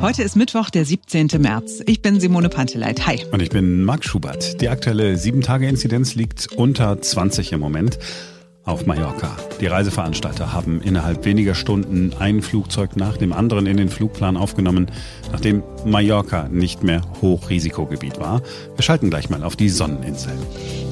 Heute ist Mittwoch, der 17. März. Ich bin Simone Panteleit. Hi. Und ich bin Marc Schubert. Die aktuelle 7-Tage-Inzidenz liegt unter 20 im Moment auf Mallorca. Die Reiseveranstalter haben innerhalb weniger Stunden ein Flugzeug nach dem anderen in den Flugplan aufgenommen, nachdem Mallorca nicht mehr Hochrisikogebiet war. Wir schalten gleich mal auf die Sonneninsel.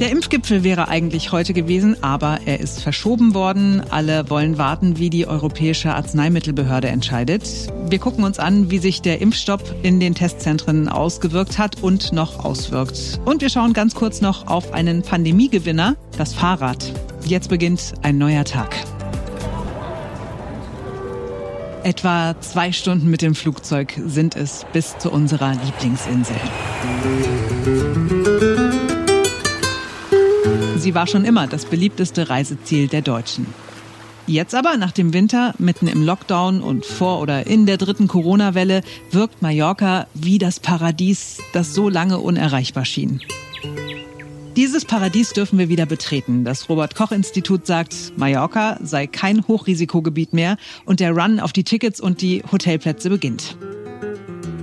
Der Impfgipfel wäre eigentlich heute gewesen, aber er ist verschoben worden. Alle wollen warten, wie die Europäische Arzneimittelbehörde entscheidet. Wir gucken uns an, wie sich der Impfstopp in den Testzentren ausgewirkt hat und noch auswirkt. Und wir schauen ganz kurz noch auf einen Pandemiegewinner, das Fahrrad. Jetzt beginnt ein neuer Tag. Etwa zwei Stunden mit dem Flugzeug sind es bis zu unserer Lieblingsinsel. Sie war schon immer das beliebteste Reiseziel der Deutschen. Jetzt aber, nach dem Winter, mitten im Lockdown und vor oder in der dritten Corona-Welle, wirkt Mallorca wie das Paradies, das so lange unerreichbar schien. Dieses Paradies dürfen wir wieder betreten. Das Robert Koch Institut sagt, Mallorca sei kein Hochrisikogebiet mehr und der Run auf die Tickets und die Hotelplätze beginnt.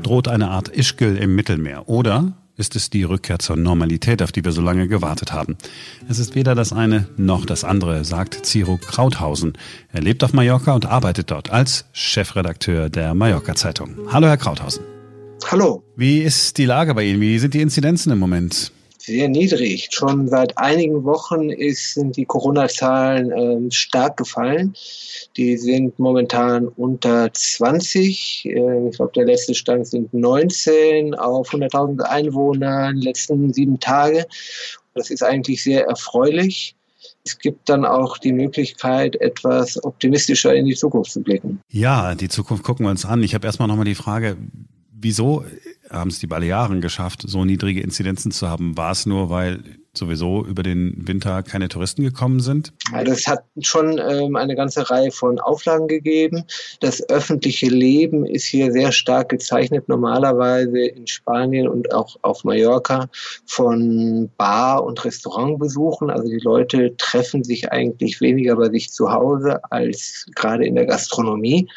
Droht eine Art Ischgl im Mittelmeer oder ist es die Rückkehr zur Normalität, auf die wir so lange gewartet haben. Es ist weder das eine noch das andere, sagt Ciro Krauthausen. Er lebt auf Mallorca und arbeitet dort als Chefredakteur der Mallorca Zeitung. Hallo, Herr Krauthausen. Hallo. Wie ist die Lage bei Ihnen? Wie sind die Inzidenzen im Moment? Sehr niedrig. Schon seit einigen Wochen ist, sind die Corona-Zahlen äh, stark gefallen. Die sind momentan unter 20. Äh, ich glaube, der letzte Stand sind 19 auf 100.000 Einwohner in den letzten sieben Tage. Das ist eigentlich sehr erfreulich. Es gibt dann auch die Möglichkeit, etwas optimistischer in die Zukunft zu blicken. Ja, die Zukunft gucken wir uns an. Ich habe erstmal nochmal die Frage, wieso haben es die Balearen geschafft, so niedrige Inzidenzen zu haben? War es nur, weil sowieso über den Winter keine Touristen gekommen sind? Also es hat schon ähm, eine ganze Reihe von Auflagen gegeben. Das öffentliche Leben ist hier sehr stark gezeichnet, normalerweise in Spanien und auch auf Mallorca von Bar- und Restaurantbesuchen. Also die Leute treffen sich eigentlich weniger bei sich zu Hause als gerade in der Gastronomie.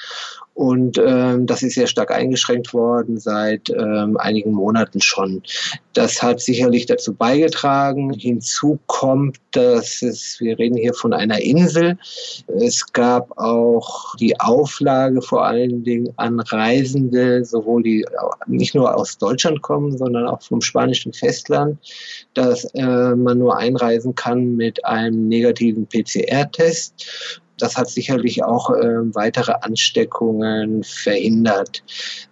Und ähm, das ist sehr stark eingeschränkt worden seit ähm, einigen Monaten schon. Das hat sicherlich dazu beigetragen. Hinzu kommt, dass es, wir reden hier von einer Insel. Es gab auch die Auflage vor allen Dingen an Reisende, sowohl die nicht nur aus Deutschland kommen, sondern auch vom spanischen Festland, dass äh, man nur einreisen kann mit einem negativen PCR-Test das hat sicherlich auch äh, weitere Ansteckungen verhindert.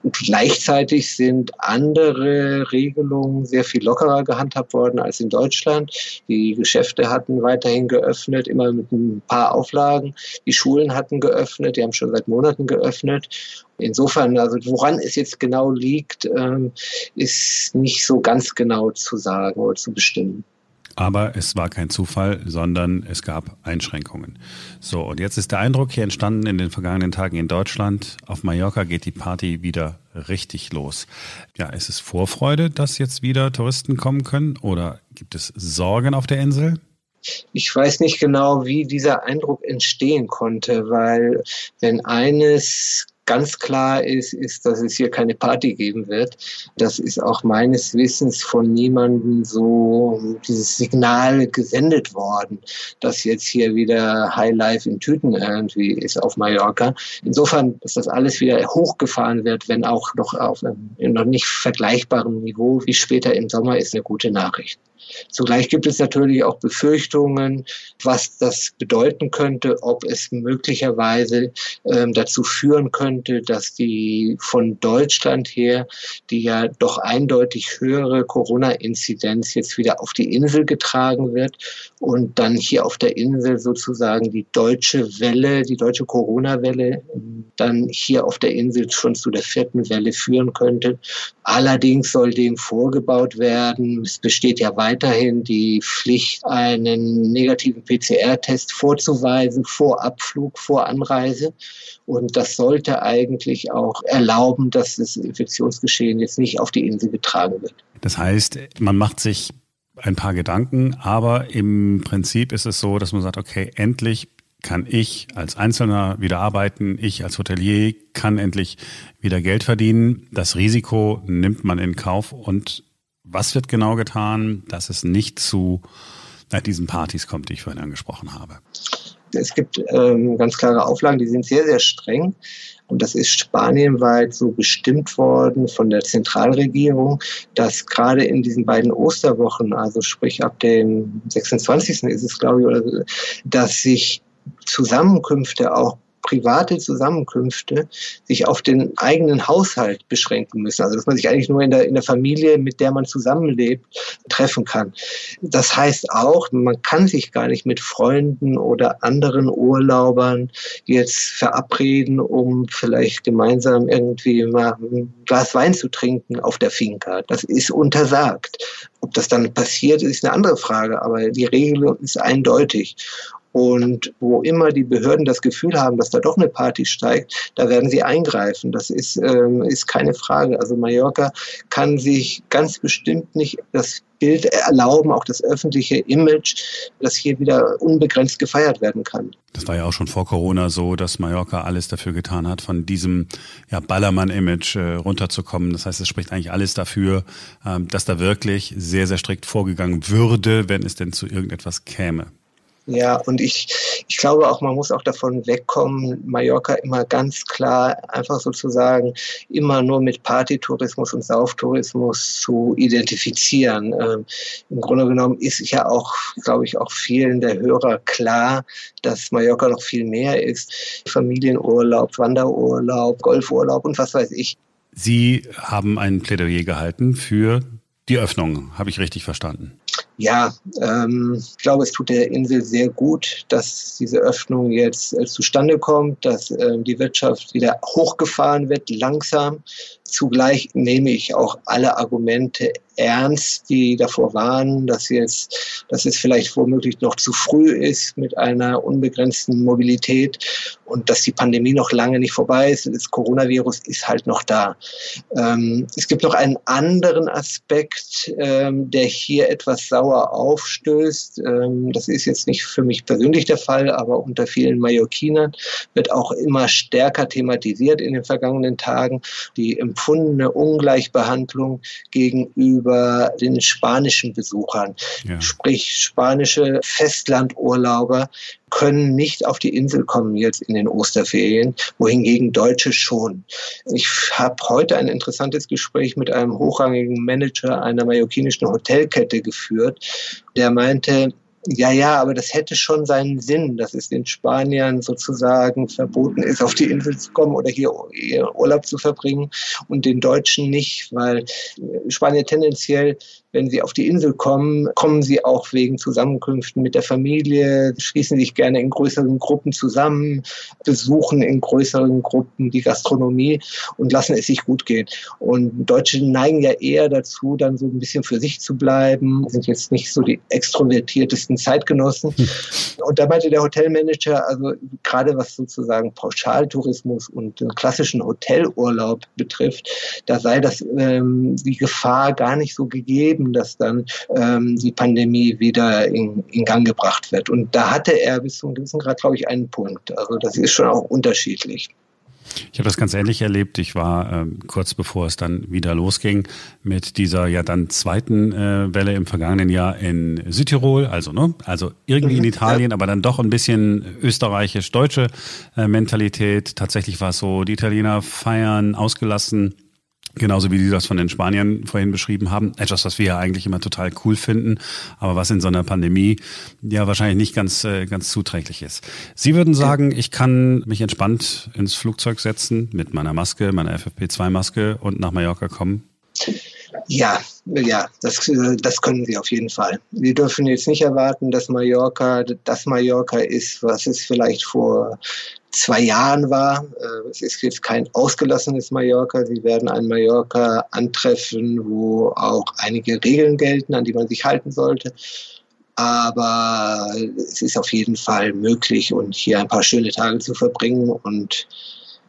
Gleichzeitig sind andere Regelungen sehr viel lockerer gehandhabt worden als in Deutschland. Die Geschäfte hatten weiterhin geöffnet, immer mit ein paar Auflagen. Die Schulen hatten geöffnet, die haben schon seit Monaten geöffnet. Insofern, also woran es jetzt genau liegt, ähm, ist nicht so ganz genau zu sagen oder zu bestimmen. Aber es war kein Zufall, sondern es gab Einschränkungen. So, und jetzt ist der Eindruck hier entstanden in den vergangenen Tagen in Deutschland. Auf Mallorca geht die Party wieder richtig los. Ja, ist es Vorfreude, dass jetzt wieder Touristen kommen können? Oder gibt es Sorgen auf der Insel? Ich weiß nicht genau, wie dieser Eindruck entstehen konnte, weil wenn eines ganz klar ist, ist, dass es hier keine Party geben wird. Das ist auch meines Wissens von niemandem so dieses Signal gesendet worden, dass jetzt hier wieder High Life in Tüten irgendwie ist auf Mallorca. Insofern, dass das alles wieder hochgefahren wird, wenn auch noch auf einem noch nicht vergleichbaren Niveau wie später im Sommer, ist eine gute Nachricht. Zugleich gibt es natürlich auch Befürchtungen, was das bedeuten könnte, ob es möglicherweise ähm, dazu führen könnte, dass die von Deutschland her, die ja doch eindeutig höhere Corona-Inzidenz jetzt wieder auf die Insel getragen wird und dann hier auf der Insel sozusagen die deutsche Welle, die deutsche Corona-Welle dann hier auf der Insel schon zu der vierten Welle führen könnte. Allerdings soll dem vorgebaut werden. Es besteht ja weiter weiterhin die Pflicht, einen negativen PCR-Test vorzuweisen vor Abflug, vor Anreise. Und das sollte eigentlich auch erlauben, dass das Infektionsgeschehen jetzt nicht auf die Insel getragen wird. Das heißt, man macht sich ein paar Gedanken, aber im Prinzip ist es so, dass man sagt, okay, endlich kann ich als Einzelner wieder arbeiten, ich als Hotelier kann endlich wieder Geld verdienen. Das Risiko nimmt man in Kauf und was wird genau getan, dass es nicht zu na, diesen Partys kommt, die ich vorhin angesprochen habe? Es gibt ähm, ganz klare Auflagen, die sind sehr, sehr streng. Und das ist spanienweit so bestimmt worden von der Zentralregierung, dass gerade in diesen beiden Osterwochen, also sprich ab dem 26. ist es, glaube ich, oder, dass sich Zusammenkünfte auch private Zusammenkünfte sich auf den eigenen Haushalt beschränken müssen. Also dass man sich eigentlich nur in der, in der Familie, mit der man zusammenlebt, treffen kann. Das heißt auch, man kann sich gar nicht mit Freunden oder anderen Urlaubern jetzt verabreden, um vielleicht gemeinsam irgendwie mal ein Glas Wein zu trinken auf der Finca. Das ist untersagt. Ob das dann passiert, ist eine andere Frage, aber die Regelung ist eindeutig. Und wo immer die Behörden das Gefühl haben, dass da doch eine Party steigt, da werden sie eingreifen. Das ist, ähm, ist keine Frage. Also Mallorca kann sich ganz bestimmt nicht das Bild erlauben, auch das öffentliche Image, dass hier wieder unbegrenzt gefeiert werden kann. Das war ja auch schon vor Corona so, dass Mallorca alles dafür getan hat, von diesem ja, Ballermann-Image äh, runterzukommen. Das heißt, es spricht eigentlich alles dafür, ähm, dass da wirklich sehr, sehr strikt vorgegangen würde, wenn es denn zu irgendetwas käme. Ja, und ich, ich glaube auch, man muss auch davon wegkommen, Mallorca immer ganz klar einfach sozusagen immer nur mit Partytourismus und Sauftourismus zu identifizieren. Ähm, Im Grunde genommen ist ja auch, glaube ich, auch vielen der Hörer klar, dass Mallorca noch viel mehr ist. Familienurlaub, Wanderurlaub, Golfurlaub und was weiß ich. Sie haben ein Plädoyer gehalten für die Öffnung, habe ich richtig verstanden? Ja, ähm, ich glaube, es tut der Insel sehr gut, dass diese Öffnung jetzt äh, zustande kommt, dass äh, die Wirtschaft wieder hochgefahren wird, langsam. Zugleich nehme ich auch alle Argumente ernst, die davor waren, dass jetzt, dass es vielleicht womöglich noch zu früh ist mit einer unbegrenzten Mobilität und dass die Pandemie noch lange nicht vorbei ist. Das Coronavirus ist halt noch da. Ähm, es gibt noch einen anderen Aspekt, ähm, der hier etwas sauer aufstößt. Ähm, das ist jetzt nicht für mich persönlich der Fall, aber unter vielen Mallorquinern wird auch immer stärker thematisiert in den vergangenen Tagen. Die empfundene Ungleichbehandlung gegenüber den spanischen Besuchern, ja. sprich spanische Festlandurlauber, können nicht auf die Insel kommen jetzt in den Osterferien, wohingegen Deutsche schon. Ich habe heute ein interessantes Gespräch mit einem hochrangigen Manager einer mallorquinischen Hotelkette geführt, der meinte, ja, ja, aber das hätte schon seinen Sinn, dass es den Spaniern sozusagen verboten ist, auf die Insel zu kommen oder hier Urlaub zu verbringen und den Deutschen nicht, weil Spanier tendenziell wenn sie auf die Insel kommen, kommen sie auch wegen Zusammenkünften mit der Familie, schließen sich gerne in größeren Gruppen zusammen, besuchen in größeren Gruppen die Gastronomie und lassen es sich gut gehen. Und Deutsche neigen ja eher dazu, dann so ein bisschen für sich zu bleiben, sind jetzt nicht so die extrovertiertesten Zeitgenossen. Hm. Und da meinte der Hotelmanager, also gerade was sozusagen Pauschaltourismus und den klassischen Hotelurlaub betrifft, da sei das ähm, die Gefahr gar nicht so gegeben, erleben, dass dann ähm, die Pandemie wieder in, in Gang gebracht wird. Und da hatte er bis zu einem gewissen Grad, glaube ich, einen Punkt. Also das ist schon auch unterschiedlich. Ich habe das ganz ähnlich erlebt. Ich war ähm, kurz bevor es dann wieder losging mit dieser ja dann zweiten äh, Welle im vergangenen Jahr in Südtirol, also ne, also irgendwie in mhm. Italien, aber dann doch ein bisschen österreichisch-deutsche äh, Mentalität. Tatsächlich war es so, die Italiener feiern ausgelassen Genauso wie Sie das von den Spaniern vorhin beschrieben haben. Etwas, was wir ja eigentlich immer total cool finden, aber was in so einer Pandemie ja wahrscheinlich nicht ganz, äh, ganz zuträglich ist. Sie würden sagen, ich kann mich entspannt ins Flugzeug setzen mit meiner Maske, meiner FFP2-Maske und nach Mallorca kommen? Ja, ja, das, das können sie auf jeden Fall. Wir dürfen jetzt nicht erwarten, dass Mallorca das Mallorca ist, was es vielleicht vor zwei Jahren war. Äh, es ist jetzt kein ausgelassenes Mallorca. Sie werden ein Mallorca antreffen, wo auch einige Regeln gelten, an die man sich halten sollte. Aber es ist auf jeden Fall möglich und hier ein paar schöne Tage zu verbringen und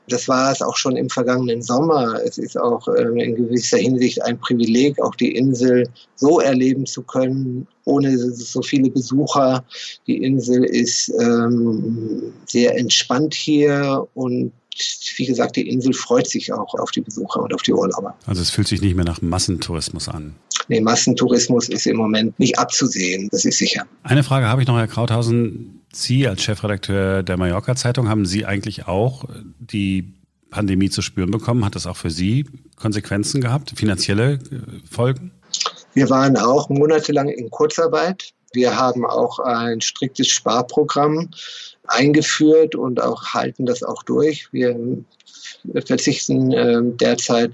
Das war es auch schon im vergangenen Sommer. Es ist auch ähm, in gewisser Hinsicht ein Privileg, auch die Insel so erleben zu können, ohne so viele Besucher. Die Insel ist ähm, sehr entspannt hier und wie gesagt, die Insel freut sich auch auf die Besucher und auf die Urlauber. Also es fühlt sich nicht mehr nach Massentourismus an. Nee, Massentourismus ist im Moment nicht abzusehen, das ist sicher. Eine Frage habe ich noch, Herr Krauthausen. Sie als Chefredakteur der Mallorca-Zeitung, haben Sie eigentlich auch die Pandemie zu spüren bekommen? Hat das auch für Sie Konsequenzen gehabt, finanzielle äh, Folgen? Wir waren auch monatelang in Kurzarbeit. Wir haben auch ein striktes Sparprogramm eingeführt und auch halten das auch durch. Wir verzichten äh, derzeit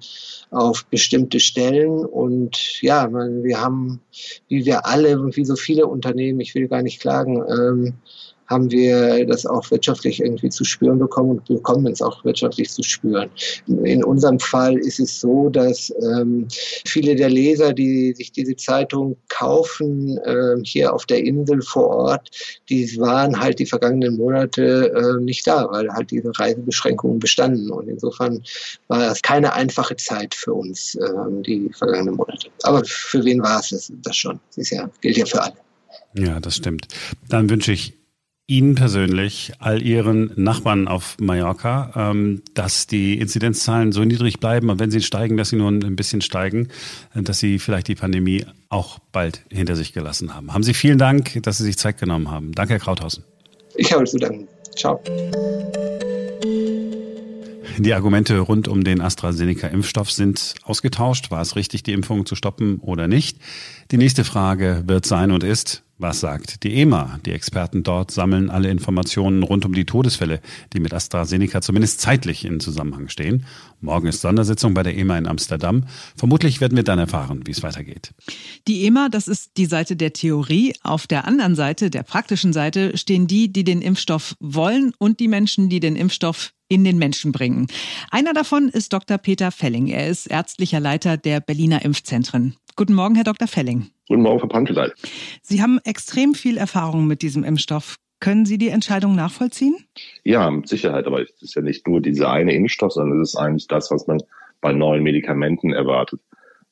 auf bestimmte Stellen und ja, wir haben, wie wir alle, wie so viele Unternehmen, ich will gar nicht klagen, ähm, haben wir das auch wirtschaftlich irgendwie zu spüren bekommen und bekommen es auch wirtschaftlich zu spüren. In unserem Fall ist es so, dass ähm, viele der Leser, die sich diese Zeitung kaufen, äh, hier auf der Insel vor Ort, die waren halt die vergangenen Monate äh, nicht da, weil halt diese Reisebeschränkungen bestanden. Und insofern war es keine einfache Zeit für uns, äh, die vergangenen Monate. Aber für wen war es das schon? Das ist ja, gilt ja für alle. Ja, das stimmt. Dann wünsche ich Ihnen persönlich, all Ihren Nachbarn auf Mallorca, ähm, dass die Inzidenzzahlen so niedrig bleiben und wenn sie steigen, dass sie nur ein bisschen steigen, äh, dass Sie vielleicht die Pandemie auch bald hinter sich gelassen haben. Haben Sie vielen Dank, dass Sie sich Zeit genommen haben. Danke, Herr Krauthausen. Ich habe zu danken. Ciao. Die Argumente rund um den AstraZeneca-Impfstoff sind ausgetauscht. War es richtig, die Impfung zu stoppen oder nicht? Die nächste Frage wird sein und ist, was sagt die EMA? Die Experten dort sammeln alle Informationen rund um die Todesfälle, die mit AstraZeneca zumindest zeitlich in Zusammenhang stehen. Morgen ist Sondersitzung bei der EMA in Amsterdam. Vermutlich werden wir dann erfahren, wie es weitergeht. Die EMA, das ist die Seite der Theorie. Auf der anderen Seite, der praktischen Seite, stehen die, die den Impfstoff wollen und die Menschen, die den Impfstoff in den Menschen bringen. Einer davon ist Dr. Peter Felling. Er ist ärztlicher Leiter der Berliner Impfzentren. Guten Morgen, Herr Dr. Felling. Guten Morgen, Frau Panteleit. Sie haben extrem viel Erfahrung mit diesem Impfstoff. Können Sie die Entscheidung nachvollziehen? Ja, mit Sicherheit. Aber es ist ja nicht nur dieser eine Impfstoff, sondern es ist eigentlich das, was man bei neuen Medikamenten erwartet.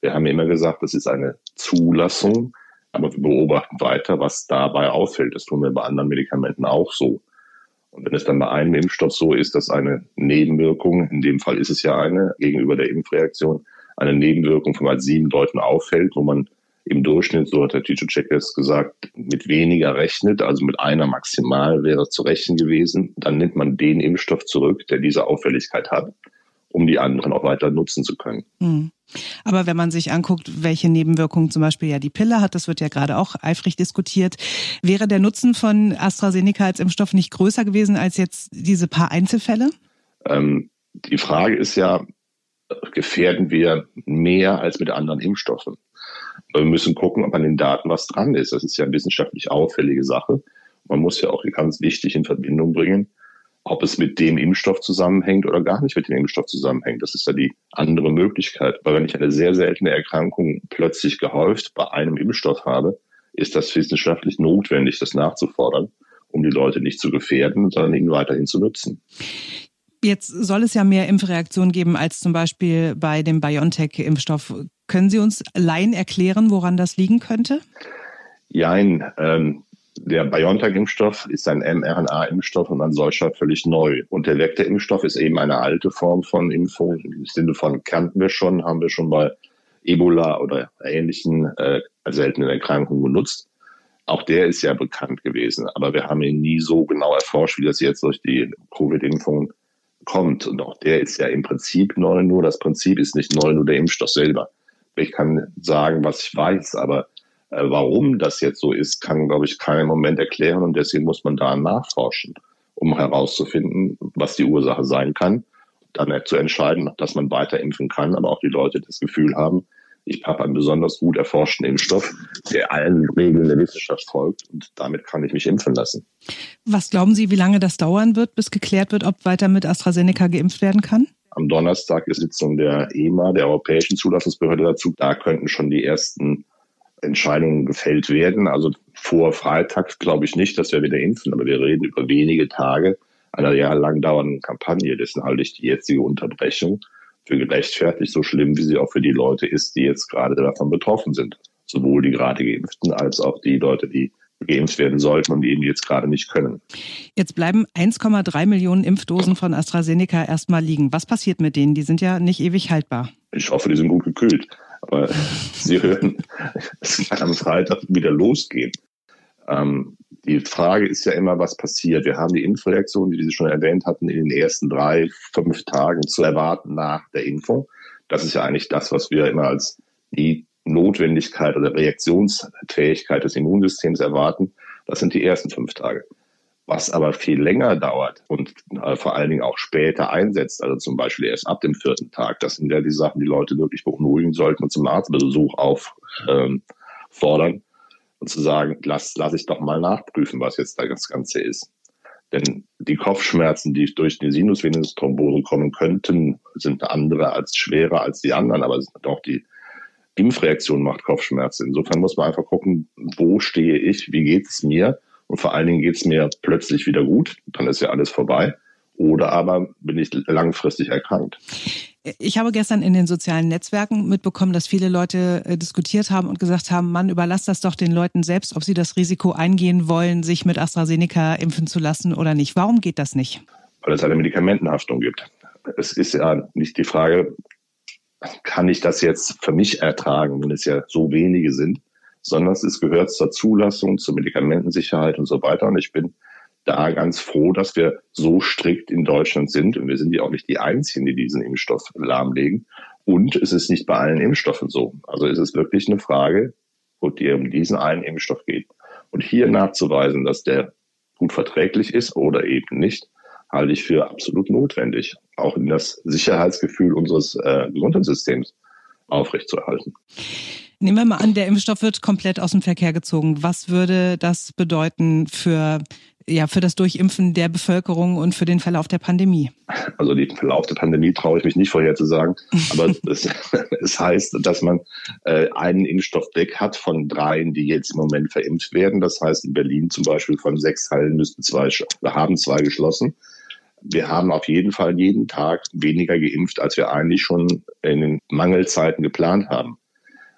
Wir haben ja immer gesagt, das ist eine Zulassung, aber wir beobachten weiter, was dabei auffällt. Das tun wir bei anderen Medikamenten auch so. Und wenn es dann bei einem Impfstoff so ist, dass eine Nebenwirkung, in dem Fall ist es ja eine, gegenüber der Impfreaktion, eine Nebenwirkung von mal sieben Leuten auffällt, wo man im Durchschnitt, so hat der Teacher Checkers gesagt, mit weniger rechnet, also mit einer maximal wäre zu rechnen gewesen, dann nimmt man den Impfstoff zurück, der diese Auffälligkeit hat, um die anderen auch weiter nutzen zu können. Mhm. Aber wenn man sich anguckt, welche Nebenwirkungen zum Beispiel ja die Pille hat, das wird ja gerade auch eifrig diskutiert, wäre der Nutzen von AstraZeneca als Impfstoff nicht größer gewesen als jetzt diese paar Einzelfälle? Ähm, die Frage ist ja, gefährden wir mehr als mit anderen Impfstoffen. Wir müssen gucken, ob an den Daten was dran ist. Das ist ja eine wissenschaftlich auffällige Sache. Man muss ja auch ganz wichtig in Verbindung bringen, ob es mit dem Impfstoff zusammenhängt oder gar nicht mit dem Impfstoff zusammenhängt. Das ist ja die andere Möglichkeit. Weil wenn ich eine sehr seltene Erkrankung plötzlich gehäuft bei einem Impfstoff habe, ist das wissenschaftlich notwendig, das nachzufordern, um die Leute nicht zu gefährden, sondern ihn weiterhin zu nutzen. Jetzt soll es ja mehr Impfreaktionen geben als zum Beispiel bei dem BioNTech-Impfstoff. Können Sie uns Laien erklären, woran das liegen könnte? Jein. Ähm, der BioNTech-Impfstoff ist ein mRNA-Impfstoff und ein solcher völlig neu. Und der Vektor-Impfstoff ist eben eine alte Form von Impfung. Im Sinne von kannten wir schon, haben wir schon bei Ebola oder ähnlichen äh, seltenen Erkrankungen benutzt. Auch der ist ja bekannt gewesen, aber wir haben ihn nie so genau erforscht, wie das jetzt durch die Covid-Impfung kommt. Und auch der ist ja im Prinzip neu, nur das Prinzip ist nicht neu, nur der Impfstoff selber. Ich kann sagen, was ich weiß, aber äh, warum das jetzt so ist, kann, glaube ich, keiner im Moment erklären. Und deswegen muss man da nachforschen, um herauszufinden, was die Ursache sein kann. Dann zu entscheiden, dass man weiter impfen kann, aber auch die Leute das Gefühl haben, ich habe einen besonders gut erforschten Impfstoff, der allen Regeln der Wissenschaft folgt und damit kann ich mich impfen lassen. Was glauben Sie, wie lange das dauern wird, bis geklärt wird, ob weiter mit AstraZeneca geimpft werden kann? Am Donnerstag ist Sitzung der EMA, der Europäischen Zulassungsbehörde dazu. Da könnten schon die ersten Entscheidungen gefällt werden. Also vor Freitag glaube ich nicht, dass wir wieder impfen, aber wir reden über wenige Tage. einer jahrelang dauernden Kampagne. Dessen halte ich die jetzige Unterbrechung für gerechtfertigt, so schlimm wie sie auch für die Leute ist, die jetzt gerade davon betroffen sind. Sowohl die gerade Geimpften als auch die Leute, die geimpft werden sollten und eben jetzt gerade nicht können. Jetzt bleiben 1,3 Millionen Impfdosen von AstraZeneca erstmal liegen. Was passiert mit denen? Die sind ja nicht ewig haltbar. Ich hoffe, die sind gut gekühlt. Aber Sie hören, es kann am Freitag wieder losgehen. Ähm, die Frage ist ja immer, was passiert. Wir haben die Impfreaktion, die Sie schon erwähnt hatten, in den ersten drei, fünf Tagen zu erwarten nach der Impfung. Das ist ja eigentlich das, was wir immer als die Notwendigkeit oder Reaktionsfähigkeit des Immunsystems erwarten. Das sind die ersten fünf Tage. Was aber viel länger dauert und äh, vor allen Dingen auch später einsetzt, also zum Beispiel erst ab dem vierten Tag, das sind ja die Sachen, die Leute wirklich beunruhigen sollten und zum Arztbesuch auffordern ähm, und zu sagen, lass, lass ich doch mal nachprüfen, was jetzt da das Ganze ist. Denn die Kopfschmerzen, die durch die Sinusvenenthrombose kommen könnten, sind andere als schwerer als die anderen, aber auch die Impfreaktion macht Kopfschmerzen. Insofern muss man einfach gucken, wo stehe ich, wie geht es mir und vor allen Dingen geht es mir plötzlich wieder gut, dann ist ja alles vorbei. Oder aber bin ich langfristig erkrankt. Ich habe gestern in den sozialen Netzwerken mitbekommen, dass viele Leute äh, diskutiert haben und gesagt haben, man überlasst das doch den Leuten selbst, ob sie das Risiko eingehen wollen, sich mit AstraZeneca impfen zu lassen oder nicht. Warum geht das nicht? Weil es eine Medikamentenhaftung gibt. Es ist ja nicht die Frage, kann ich das jetzt für mich ertragen, wenn es ja so wenige sind, sondern es gehört zur Zulassung, zur Medikamentensicherheit und so weiter. Und ich bin da ganz froh, dass wir so strikt in Deutschland sind. Und wir sind ja auch nicht die Einzigen, die diesen Impfstoff lahmlegen. Und es ist nicht bei allen Impfstoffen so. Also es ist wirklich eine Frage, wo die um diesen einen Impfstoff geht. Und hier nachzuweisen, dass der gut verträglich ist oder eben nicht, halte ich für absolut notwendig, auch in das Sicherheitsgefühl unseres äh, Gesundheitssystems aufrechtzuerhalten. Nehmen wir mal an, der Impfstoff wird komplett aus dem Verkehr gezogen. Was würde das bedeuten für, ja, für das Durchimpfen der Bevölkerung und für den Verlauf der Pandemie? Also den Verlauf der Pandemie traue ich mich nicht vorherzusagen. Aber es, es heißt, dass man äh, einen Impfstoff weg hat von dreien, die jetzt im Moment verimpft werden. Das heißt, in Berlin zum Beispiel von sechs Hallen müssten zwei, haben zwei geschlossen wir haben auf jeden Fall jeden Tag weniger geimpft, als wir eigentlich schon in den Mangelzeiten geplant haben.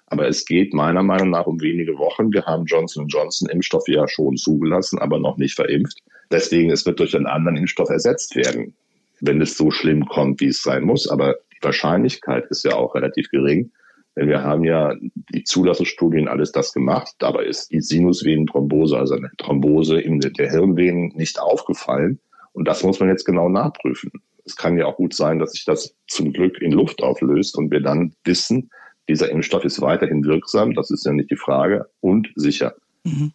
Aber es geht meiner Meinung nach um wenige Wochen. Wir haben Johnson Johnson Impfstoff ja schon zugelassen, aber noch nicht verimpft. Deswegen, es wird durch einen anderen Impfstoff ersetzt werden, wenn es so schlimm kommt, wie es sein muss. Aber die Wahrscheinlichkeit ist ja auch relativ gering. Denn wir haben ja die Zulassungsstudien alles das gemacht. Dabei ist die Sinusvenenthrombose, also eine Thrombose in der Hirnvenen, nicht aufgefallen. Und das muss man jetzt genau nachprüfen. Es kann ja auch gut sein, dass sich das zum Glück in Luft auflöst und wir dann wissen, dieser Impfstoff ist weiterhin wirksam, das ist ja nicht die Frage, und sicher. Mhm.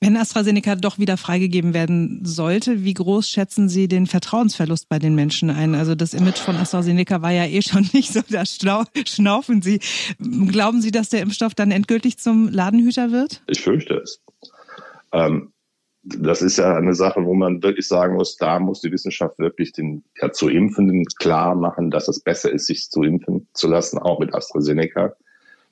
Wenn AstraZeneca doch wieder freigegeben werden sollte, wie groß schätzen Sie den Vertrauensverlust bei den Menschen ein? Also das Image von AstraZeneca war ja eh schon nicht so, da schnaufen Sie. Glauben Sie, dass der Impfstoff dann endgültig zum Ladenhüter wird? Ich fürchte es. Ähm, das ist ja eine Sache, wo man wirklich sagen muss, da muss die Wissenschaft wirklich den ja, zu Impfenden klar machen, dass es besser ist, sich zu impfen zu lassen, auch mit AstraZeneca,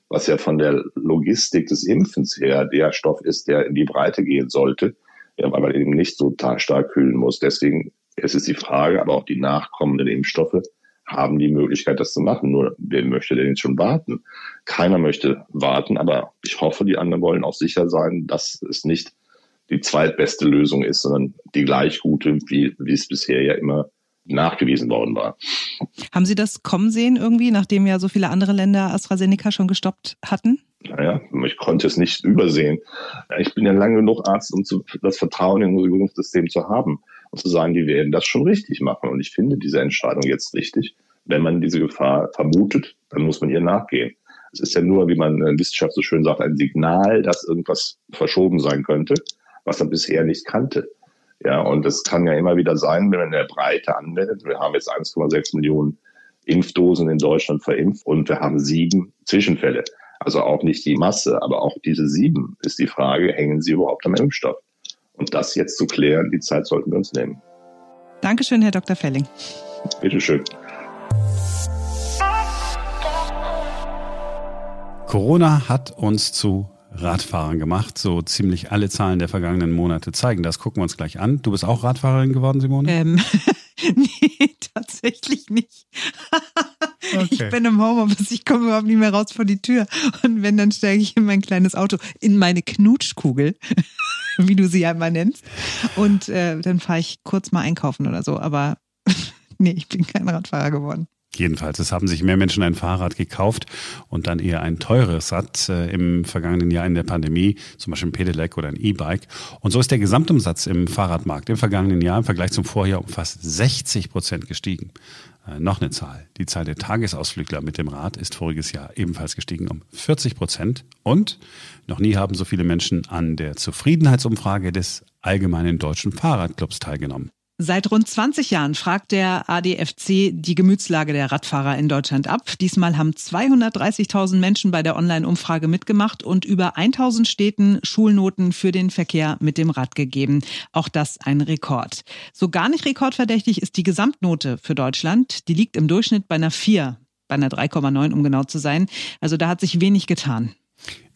was ja von der Logistik des Impfens her der Stoff ist, der in die Breite gehen sollte, ja, weil man eben nicht so stark kühlen muss. Deswegen ist es die Frage, aber auch die nachkommenden Impfstoffe haben die Möglichkeit, das zu machen. Nur wer möchte denn jetzt schon warten? Keiner möchte warten, aber ich hoffe, die anderen wollen auch sicher sein, dass es nicht die zweitbeste Lösung ist, sondern die gleich gute, wie, wie es bisher ja immer nachgewiesen worden war. Haben Sie das kommen sehen irgendwie, nachdem ja so viele andere Länder AstraZeneca schon gestoppt hatten? Naja, ich konnte es nicht übersehen. Ich bin ja lange genug Arzt, um zu, das Vertrauen in unser Gesundheitssystem zu haben und zu sagen, die werden das schon richtig machen. Und ich finde diese Entscheidung jetzt richtig. Wenn man diese Gefahr vermutet, dann muss man ihr nachgehen. Es ist ja nur, wie man in Wissenschaft so schön sagt, ein Signal, dass irgendwas verschoben sein könnte was er bisher nicht kannte. Ja, und es kann ja immer wieder sein, wenn man in der Breite anwendet. Wir haben jetzt 1,6 Millionen Impfdosen in Deutschland verimpft und wir haben sieben Zwischenfälle. Also auch nicht die Masse, aber auch diese sieben ist die Frage, hängen sie überhaupt am Impfstoff? Und das jetzt zu klären, die Zeit sollten wir uns nehmen. Dankeschön, Herr Dr. Felling. Bitteschön. Corona hat uns zu Radfahrern gemacht. So ziemlich alle Zahlen der vergangenen Monate zeigen das. Gucken wir uns gleich an. Du bist auch Radfahrerin geworden, Simone? Ähm, nee, tatsächlich nicht. Okay. Ich bin im Homeoffice, ich komme überhaupt nicht mehr raus vor die Tür. Und wenn, dann steige ich in mein kleines Auto, in meine Knutschkugel, wie du sie ja immer nennst. Und äh, dann fahre ich kurz mal einkaufen oder so. Aber nee, ich bin kein Radfahrer geworden. Jedenfalls, es haben sich mehr Menschen ein Fahrrad gekauft und dann eher ein teures Rad äh, im vergangenen Jahr in der Pandemie, zum Beispiel ein Pedelec oder ein E-Bike. Und so ist der Gesamtumsatz im Fahrradmarkt im vergangenen Jahr im Vergleich zum Vorjahr um fast 60 Prozent gestiegen. Äh, noch eine Zahl. Die Zahl der Tagesausflügler mit dem Rad ist voriges Jahr ebenfalls gestiegen um 40 Prozent. Und noch nie haben so viele Menschen an der Zufriedenheitsumfrage des Allgemeinen Deutschen Fahrradclubs teilgenommen. Seit rund 20 Jahren fragt der ADFC die Gemütslage der Radfahrer in Deutschland ab. Diesmal haben 230.000 Menschen bei der Online-Umfrage mitgemacht und über 1.000 Städten Schulnoten für den Verkehr mit dem Rad gegeben. Auch das ein Rekord. So gar nicht rekordverdächtig ist die Gesamtnote für Deutschland. Die liegt im Durchschnitt bei einer 4, bei einer 3,9 um genau zu sein. Also da hat sich wenig getan.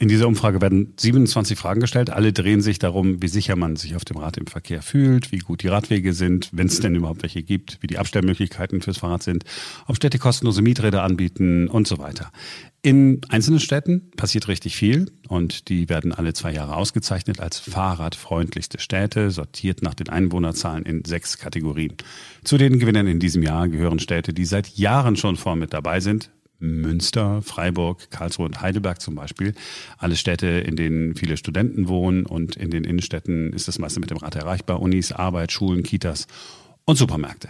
In dieser Umfrage werden 27 Fragen gestellt. Alle drehen sich darum, wie sicher man sich auf dem Rad im Verkehr fühlt, wie gut die Radwege sind, wenn es denn überhaupt welche gibt, wie die Abstellmöglichkeiten fürs Fahrrad sind, ob Städte kostenlose Mieträder anbieten und so weiter. In einzelnen Städten passiert richtig viel und die werden alle zwei Jahre ausgezeichnet als fahrradfreundlichste Städte, sortiert nach den Einwohnerzahlen in sechs Kategorien. Zu den Gewinnern in diesem Jahr gehören Städte, die seit Jahren schon vorn mit dabei sind, Münster, Freiburg, Karlsruhe und Heidelberg zum Beispiel. Alle Städte, in denen viele Studenten wohnen und in den Innenstädten ist das meiste mit dem Rad erreichbar. Unis, Arbeit, Schulen, Kitas und Supermärkte.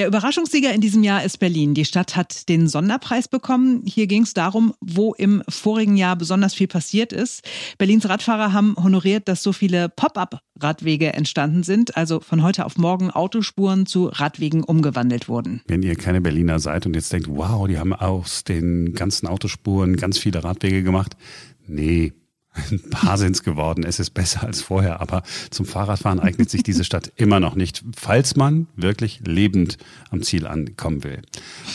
Der Überraschungssieger in diesem Jahr ist Berlin. Die Stadt hat den Sonderpreis bekommen. Hier ging es darum, wo im vorigen Jahr besonders viel passiert ist. Berlins Radfahrer haben honoriert, dass so viele Pop-up-Radwege entstanden sind, also von heute auf morgen Autospuren zu Radwegen umgewandelt wurden. Wenn ihr keine Berliner seid und jetzt denkt, wow, die haben aus den ganzen Autospuren ganz viele Radwege gemacht. Nee, ein paar sind es geworden. Es ist besser als vorher, aber zum Fahrradfahren eignet sich diese Stadt immer noch nicht, falls man wirklich lebend am Ziel ankommen will.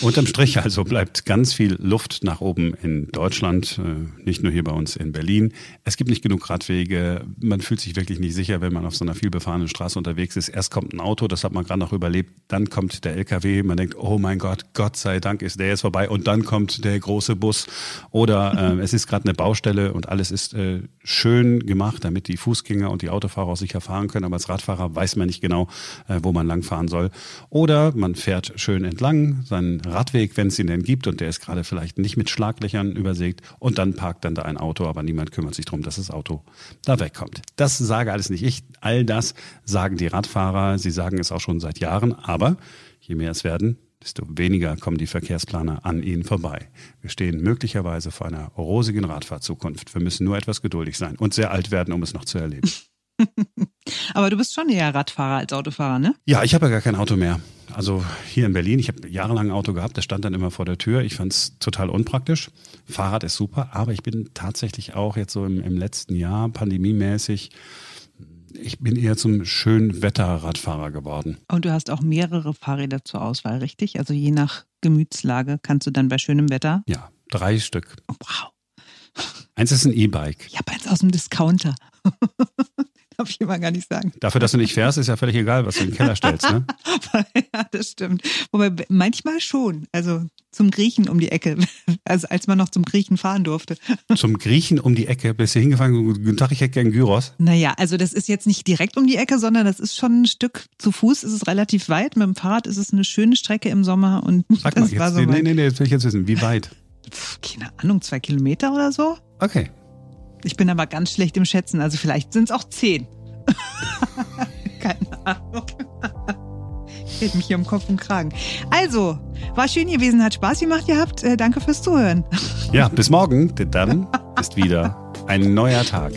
Unterm Strich also bleibt ganz viel Luft nach oben in Deutschland, äh, nicht nur hier bei uns in Berlin. Es gibt nicht genug Radwege. Man fühlt sich wirklich nicht sicher, wenn man auf so einer vielbefahrenen Straße unterwegs ist. Erst kommt ein Auto, das hat man gerade noch überlebt. Dann kommt der LKW. Man denkt, oh mein Gott, Gott sei Dank ist der jetzt vorbei. Und dann kommt der große Bus. Oder äh, es ist gerade eine Baustelle und alles ist äh, schön gemacht, damit die Fußgänger und die Autofahrer auch sicher fahren können. Aber als Radfahrer weiß man nicht genau, äh, wo man langfahren soll. Oder man fährt schön entlang, seinen Radweg, wenn es ihn denn gibt, und der ist gerade vielleicht nicht mit Schlaglöchern übersägt. Und dann parkt dann da ein Auto, aber niemand kümmert sich darum, dass das Auto da wegkommt. Das sage alles nicht ich. All das sagen die Radfahrer. Sie sagen es auch schon seit Jahren. Aber je mehr es werden, desto weniger kommen die Verkehrsplaner an ihnen vorbei. Wir stehen möglicherweise vor einer rosigen Radfahrzukunft. Wir müssen nur etwas geduldig sein und sehr alt werden, um es noch zu erleben. Aber du bist schon eher Radfahrer als Autofahrer, ne? Ja, ich habe ja gar kein Auto mehr. Also hier in Berlin, ich habe jahrelang ein Auto gehabt, das stand dann immer vor der Tür. Ich fand es total unpraktisch. Fahrrad ist super, aber ich bin tatsächlich auch jetzt so im, im letzten Jahr pandemiemäßig ich bin eher zum schönen Wetterradfahrer geworden. Und du hast auch mehrere Fahrräder zur Auswahl, richtig? Also je nach Gemütslage kannst du dann bei schönem Wetter? Ja, drei Stück. Oh, wow. Eins ist ein E-Bike. Ich habe eins aus dem Discounter. Darf ich immer gar nicht sagen. Dafür, dass du nicht fährst, ist ja völlig egal, was du in den Keller stellst, ne? ja, das stimmt. Wobei manchmal schon. Also zum Griechen um die Ecke. Also als man noch zum Griechen fahren durfte. Zum Griechen um die Ecke? Bist du hingefahren? Guten Tag, ich hätte gern Gyros. Naja, also das ist jetzt nicht direkt um die Ecke, sondern das ist schon ein Stück zu Fuß, ist es relativ weit. Mit dem Fahrrad ist es eine schöne Strecke im Sommer. Und Sag mal, jetzt, so nee, nee, nee, jetzt will ich jetzt wissen, wie weit? Pff, keine Ahnung, zwei Kilometer oder so? Okay. Ich bin aber ganz schlecht im Schätzen, also vielleicht sind es auch zehn. Keine Ahnung. Geht mich hier um Kopf und Kragen. Also, war schön gewesen, hat Spaß gemacht gehabt. Äh, danke fürs Zuhören. Ja, bis morgen, denn dann ist wieder ein neuer Tag.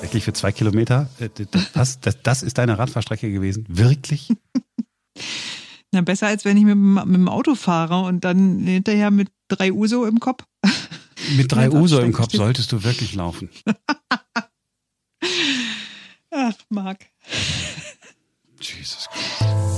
Wirklich für zwei Kilometer? Äh, das, das, das ist deine Radfahrstrecke gewesen? Wirklich? Na, besser als wenn ich mit, mit dem Auto fahre und dann hinterher mit drei Uso im Kopf. Mit drei Uso im Kopf solltest du wirklich laufen. Ach, Marc. Jesus Christ.